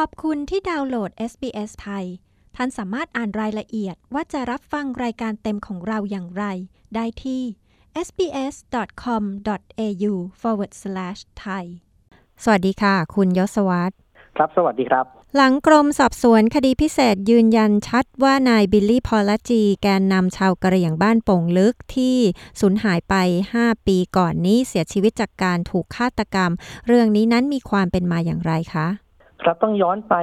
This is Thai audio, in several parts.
ขอบคุณที่ดาวน์โหลด SBS ไทย ท่านสามารถอ่านรายละเอียดว่าจะรับฟังรายการเต็มของเราอย่างไร ได้ที่ sbs.com.au forward slash thai สวัสดีค่ะ คุณยศวัตรครับ สวัสดีครับ หลังกรมสอบสวนคดีพิเศษยืนยันชัดว่านายบิลลี่พอลจี แกนนำชาวกะเหรี่ยงบ้านโป่งลึกที่สูญหายไป 5 ปีก่อนนี้เสียชีวิตจากการถูกฆาตกรรม เรื่องนี้นั้นมีความเป็นมาอย่างไรคะ ครับต้องย้อนไป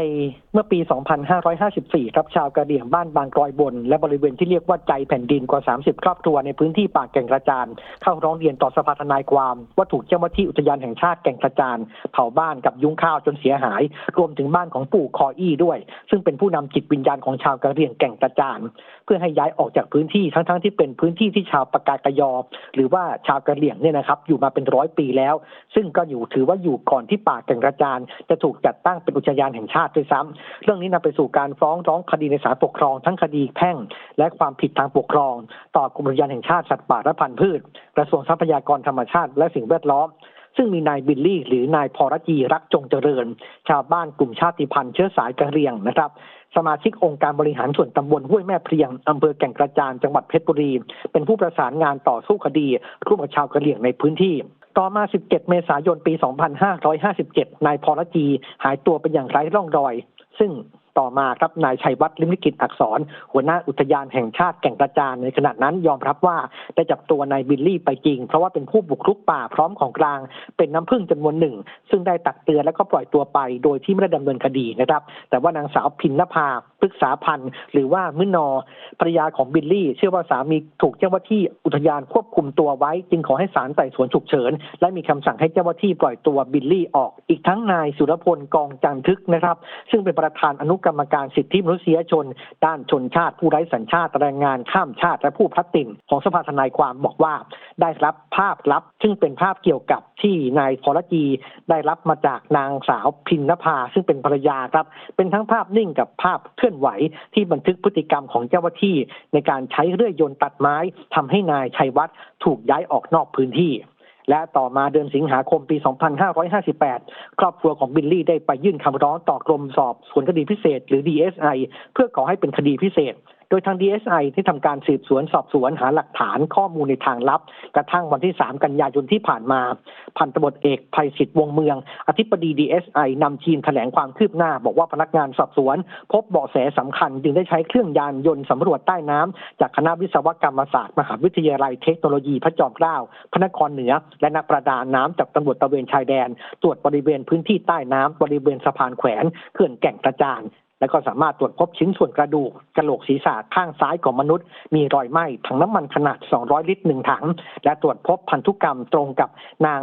เมื่อปี 2554 ครับชาวกระเดี่ยงบ้านบางกรอยบน และบริเวณที่เรียกว่าใจแผ่นดินกว่า 30 ครอบครัวในพื้นที่ป่าแก่งกระจานเข้าร้องเรียนต่อสภาทนายความว่าถูกเจ้าหน้าที่อุทยานแห่งชาติแก่งกระจานเผาบ้านกับยุ้งข้าวจนเสียหาย รวมถึงบ้านของปู่คออี้ด้วย ซึ่งเป็นผู้นำจิตวิญญาณของชาวกระเดี่ยงแก่งกระจานเพื่อให้ย้ายออกจากพื้นที่ทั้งๆทที่เป็นพื้นที่ที่ชาวปากากยอ หรือว่าชาวกะเหรี่ยงเนี่ยนะครับอยู่มาเป็นร้อยปีแล้ว ซึ่งก็อยู่ถือว่าอยู่ก่อนที่ป่าแก่งกระจานจะถูกจัดตั้งเป็นอุทยานแห่งชาติด้วยซ้ำเรื่องนี้นำไปสู่การฟ้องร้องคดีในศาลปกครอง ทั้งคดีแพ่ง และความผิดทางปกครอง ต่อกรมอุทยานแห่งชาติสัตว์ป่าและพันธุ์พืชกระทรวงทรัพยากรธรรมชาติ และสิ่งแวดล้อมซึ่งมีนายบิลลี่ หรือนายพรจีรักจงเจริญ ชาวบ้านกลุ่มชาติพันธุ์เชื้อสายกะเหรี่ยงนะครับ สมาชิกองค์การบริหารส่วนตำบลห้วยแม่เพียงอำเภอแก่งกระจานจังหวัดเพชรบุรี เป็นผู้ประสานงานต่อสู้คดีร่วมกับชาวกะเหรี่ยงในพื้นที่ต่อมา 17 เมษายน ปี 2557 นายพรจี หายตัวไปอย่างไร้ร่องรอย ซึ่ง ต่อมาครับนายชัยวัฒน์ลิมลิกิตอักษร หัวหน้าอุทยานแห่งชาติแก่งกระจานในขณะนั้นยอมรับว่าได้จับตัวนายบิลลี่ไปจริง เพราะว่าเป็นผู้บุกรุกป่าพร้อมของกลาง เป็นน้ำพึ่งจำนวนหนึ่ง ซึ่งได้ตักเตือนและก็ปล่อยตัวไป โดยที่ไม่ได้ดำเนินคดีนะครับ แต่ว่านางสาวพินนภา ปรึกษาพันธ์หรือว่ามื้อนอภรรยาของบิลลี่ เชื่อว่าสามีถูกเจ้าหน้าที่อุทยานควบคุมตัวไว้ จึงขอให้ศาลไต่สวนฉุกเฉิน และมีคำสั่งให้เจ้าหน้าที่ปล่อยตัวบิลลี่ออกอีกทั้งนายสุรพลกองจันทึกนะครับ ซึ่งเป็นประธานอนุกรรมการสิทธิมนุษยชน ด้านชนชาติผู้ไร้สัญชาติแรงงานข้ามชาติและผู้พลัดถิ่นของสภาทนายความบอกว่า ได้รับภาพลับ ซึ่งเป็นภาพเกี่ยวกับที่นายพรจีได้รับมาจากนางสาวพินนภาซึ่งเป็นภรรยาครับ เป็นทั้งภาพนิ่งกับภาพเคลื่อนไหวที่บันทึกพฤติกรรมของเจ้าหน้าที่ ในการใช้เรื่อยยนต์ตัดไม้ทำให้นายชัยวัฒน์ถูกย้ายออกนอกพื้นที่และต่อมาเดือนสิงหาคมปี 2558 ครอบครัวของบิลลี่ได้ไปยื่นคำร้องต่อกรมสอบสวนคดีพิเศษ หรือ DSI เพื่อขอให้เป็นคดีพิเศษ โดยทาง DSI ที่ทำการสืบสวนสอบสวนหาหลักฐานข้อมูลในทางลับ กระทั่งวันที่ 3 กันยายนที่ผ่านมา พันตำรวจเอกภัยศิษฐ์วงเมือง อธิบดี DSI นำทีมแถลงความคืบหน้า บอกว่าพนักงานสอบสวน พบเบาะแสสำคัญ จึงได้ใช้เครื่องยานยนต์สำรวจใต้น้ำจากคณะวิศวกรรมศาสตร์ มหาวิทยาลัยเทคโนโลยีพระจอมเกล้าพระนครเหนือ และนักประดาน้ำจากตำรวจตะเวนชายแดน ตรวจบริเวณพื้นที่ใต้น้ำบริเวณสะพานแขวนเขื่อนแก่งกระจาน และก็สามารถตรวจพบชิ้นส่วนกระดูกกระโหลกศีรษะข้างซ้ายของมนุษย์ มีรอยไหม้ถังน้ำมันขนาด 200 ลิตรหนึ่งถัง และตรวจพบพันธุกรรมตรงกับนาง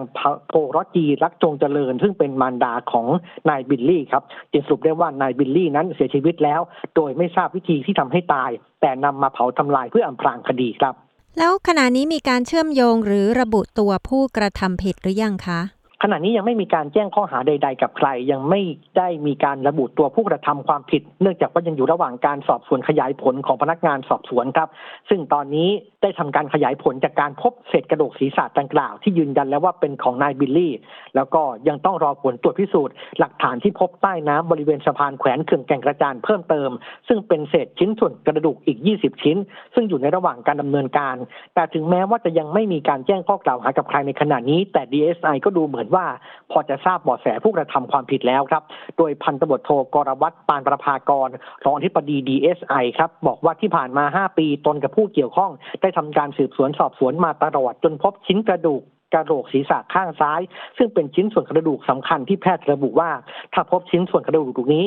โพเราะจีรักจงเจริญ ซึ่งเป็นมารดาของนายบิลลี่ครับจึงสรุปได้ว่านายบิลลี่นั้นเสียชีวิตแล้ว โดยไม่ทราบวิธีที่ทำให้ตาย แต่นำมาเผาทำลายเพื่ออำพรางคดีครับ แล้วขณะนี้มีการเชื่อมโยงหรือระบุตัวผู้กระทำผิดหรือยังคะ ขณะนี้ยังไม่มีการแจ้งข้อหาใด ๆ กับใคร ยังไม่ได้มีการระบุตัวผู้กระทำความผิด เนื่องจากว่ายังอยู่ระหว่างการสอบสวนขยายผลของพนักงานสอบสวนครับ ซึ่งตอนนี้ได้ทำการขยายผลจากการพบเศษกระดูกศีรษะดังกล่าวที่ยืนยันแล้วว่าเป็นของนายบิลลี่ แล้วก็ยังต้องรอผลตรวจพิสูจน์หลักฐานที่พบใต้น้ำบริเวณสะพานแขวนเขื่อนแก่งกระจานเพิ่มเติม ซึ่งเป็นเศษชิ้นส่วนกระดูกอีก 20 ชิ้น ซึ่งอยู่ในระหว่างการดำเนินการ แต่ถึงแม้ว่าจะยังไม่มีการแจ้งข้อกล่าวหากับใครในขณะนี้ แต่ DSI ก็ดูเหมือนว่าพอจะทราบเบาะแสผู้กระทำความผิดแล้วครับ โดยพันตำรวจโทกรวัตรปานประภากรรองอธิบดี DSI ครับบอกว่าที่ผ่านมา 5 ปีตนกับผู้เกี่ยวข้อง ได้ทำการสืบสวนสอบสวนมาตลอดจนพบชิ้นกระดูกกระโหลกศีรษะข้างซ้าย ซึ่งเป็นชิ้นส่วนกระดูกสำคัญที่แพทย์ระบุว่า ถ้าพบชิ้นส่วนกระดูกตรงนี้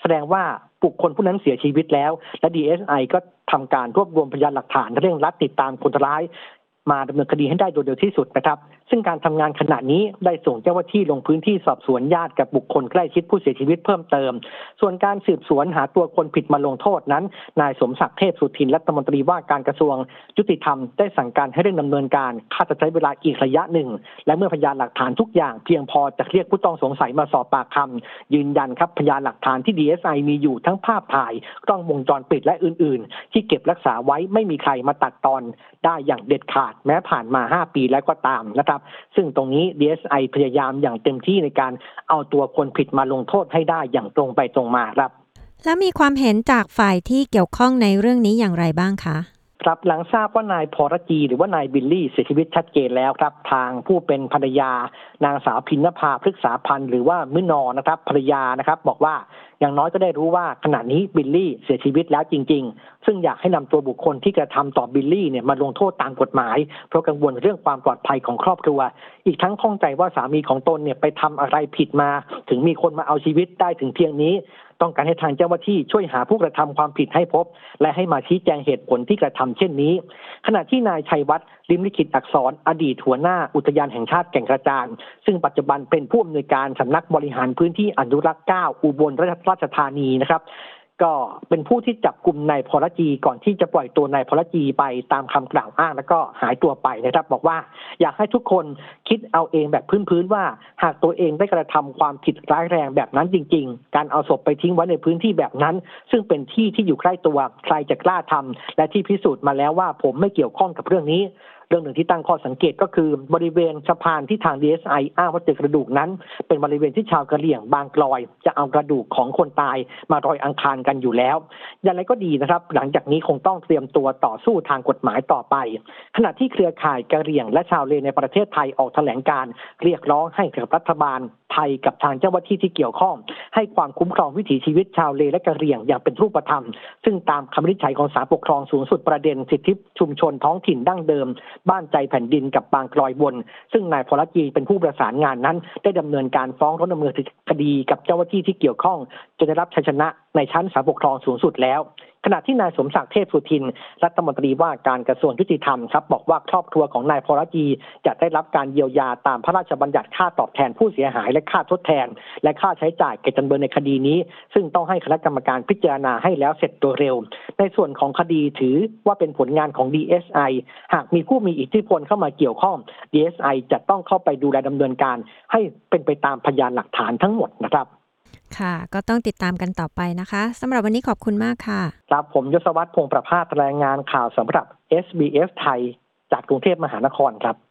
แสดงว่าบุคคลผู้นั้นเสียชีวิตแล้ว และ DSI ก็ทำการรวบรวมพยานหลักฐานเร่งรัดติดตามคนร้าย มาดำเนินคดีให้ได้โดยเร็วที่สุดนะครับ ซึ่งการทำงานขณะนี้ได้ส่งเจ้าหน้าที่ลงพื้นที่สอบสวนญาติกับบุคคลใกล้ชิดผู้เสียชีวิตเพิ่มเติม ส่วนการสืบสวนหาตัวคนผิดมาลงโทษนั้น นายสมศักดิ์เทพสุทินรัฐมนตรีว่าการกระทรวง ยุติธรรมได้สั่งการให้เร่งดำเนินการคาดจะใช้เวลาอีกระยะหนึ่ง และเมื่อพยานหลักฐานทุกอย่างเพียงพอจะเรียกผู้ต้องสงสัยมาสอบปากคำยืนยันครับพยานหลักฐานที่ DSI มีอยู่ทั้งภาพถ่ายกล้องวงจรปิดและอื่น ๆ ที่เก็บรักษาไว้ไม่มีใครมาตัดตอนได้อย่างเด็ดขาดแม้ผ่านมา 5 ปีแล้วก็ตามนะครับ ซึ่งตรงนี้ DSI พยายามอย่างเต็มที่ในการเอาตัวคนผิดมาลงโทษให้ได้อย่างตรงไปตรงมาครับ แล้วมีความเห็นจากฝ่ายที่เกี่ยวข้องในเรื่องนี้อย่างไรบ้างคะ ครับหลังทราบว่านายพอละจี หรือว่านายบิลลี่เสียชีวิตชัดเจนแล้วครับ ทางผู้เป็นภรรยา นางสาวพินภาพฤกษาพันธ์หรือว่ามื้อนอนะครับภรรยานะครับ บอกว่าอย่างน้อยก็ได้รู้ว่าขณะนี้บิลลี่เสียชีวิตแล้วจริง ๆ ซึ่งอยากให้นำตัวบุคคลที่กระทำต่อบิลลี่เนี่ยมาลงโทษตามกฎหมาย เพราะกังวลเรื่องความปลอดภัยของครอบครัว อีกทั้งข้องใจว่าสามีของตนเนี่ยไปทำอะไรผิดมา ถึงมีคนมาเอาชีวิตได้ถึงเพียงนี้ ต้องการให้ทางเจ้าหน้าที่ช่วยหาผู้กระทำความผิดให้พบ และให้มาชี้แจงเหตุผลที่กระทำเช่นนี้ ขณะที่นายชัยวัฒน์ลิมลิขิตอักษรอดีตหัวหน้าอุทยานแห่งชาติแก่งกระจาน ซึ่งปัจจุบันเป็นผู้อำนวยการสำนักบริหารพื้นที่อนุรักษ์ 9 อุบลราชธานีนะครับ ก็เป็นผู้ที่จับกลุ่มนายพรจีก่อนที่จะปล่อยตัวนายพรจีไปตามคำกล่าวอ้างแล้วก็หายตัวไปนะครับ บอกว่าอยากให้ทุกคนคิดเอาเองแบบพื้นๆว่า หากตัวเองได้กระทำความผิดร้ายแรงแบบนั้นจริง ๆ การเอาศพไปทิ้งไว้ในพื้นที่แบบนั้น ซึ่งเป็นที่ที่อยู่ใกล้ตัวใครจะกล้าทำและที่พิสูจน์มาแล้วว่าผมไม่เกี่ยวข้องกับเรื่องนี้ รื่องหนึ่งที่ตั้งข้อสังเกตก็คือบริเวณสะพานที่ทาง DSI อ้างว่าเจอกระดูกนั้น เป็นบริเวณที่ชาวกะเหรี่ยงบางกลอย จะเอากระดูกของคนตายมารอยอังคารกันอยู่แล้ว อย่างไรก็ดีนะครับ หลังจากนี้คงต้องเตรียมตัวต่อสู้ทางกฎหมายต่อไป ขณะที่เครือข่ายกะเหรี่ยงและชาวเลในประเทศไทยออกแถลงการเรียกร้องให้กับรัฐบาล ไทยกับทางเจ้าหน้าที่ที่เกี่ยวข้อง ให้ความคุ้มครองวิถีชีวิตชาวเลและกะเหรี่ยงอย่างเป็นรูปธรรม ซึ่งตามคำวินิจฉัยของศาลปกครองสูงสุดประเด็นสิทธิชุมชนท้องถิ่นดั้งเดิม บ้านใจแผ่นดินกับบางกลอยบน ซึ่งนายพลจีเป็นผู้ประสานงานนั้น ได้ดำเนินการฟ้องร้องดำเนินคดีกับเจ้าหน้าที่ที่เกี่ยวข้องจนได้รับชัยชนะในชั้นศาลปกครองสูงสุดแล้ว ขณะที่นายสมศักดิ์เทพสุทิน รัฐมนตรีว่าการกระทรวงยุติธรรมครับบอกว่าครอบครัวของนายพรจีจะได้รับการเยียวยาตามพระราชบัญญัติค่าตอบแทนผู้เสียหายและค่าทดแทน และค่าใช้จ่ายแก่จำเลยในคดีนี้ ซึ่งต้องให้คณะกรรมการพิจารณาให้แล้วเสร็จโดยเร็ว ในส่วนของคดีถือว่าเป็นผลงานของ DSI หากมีผู้มีอิทธิพลเข้ามาเกี่ยวข้อง DSI จะต้องเข้าไปดูแลดำเนินการ ให้เป็นไปตามพยานหลักฐานทั้งหมดนะครับ ค่ะ ก็ต้องติดตามกันต่อไปนะคะสำหรับวันนี้ขอบคุณมากค่ะ ครับผมยศวัตรพงประภาสรายงานข่าวสำหรับ SBS ไทย จากกรุงเทพมหานครครับ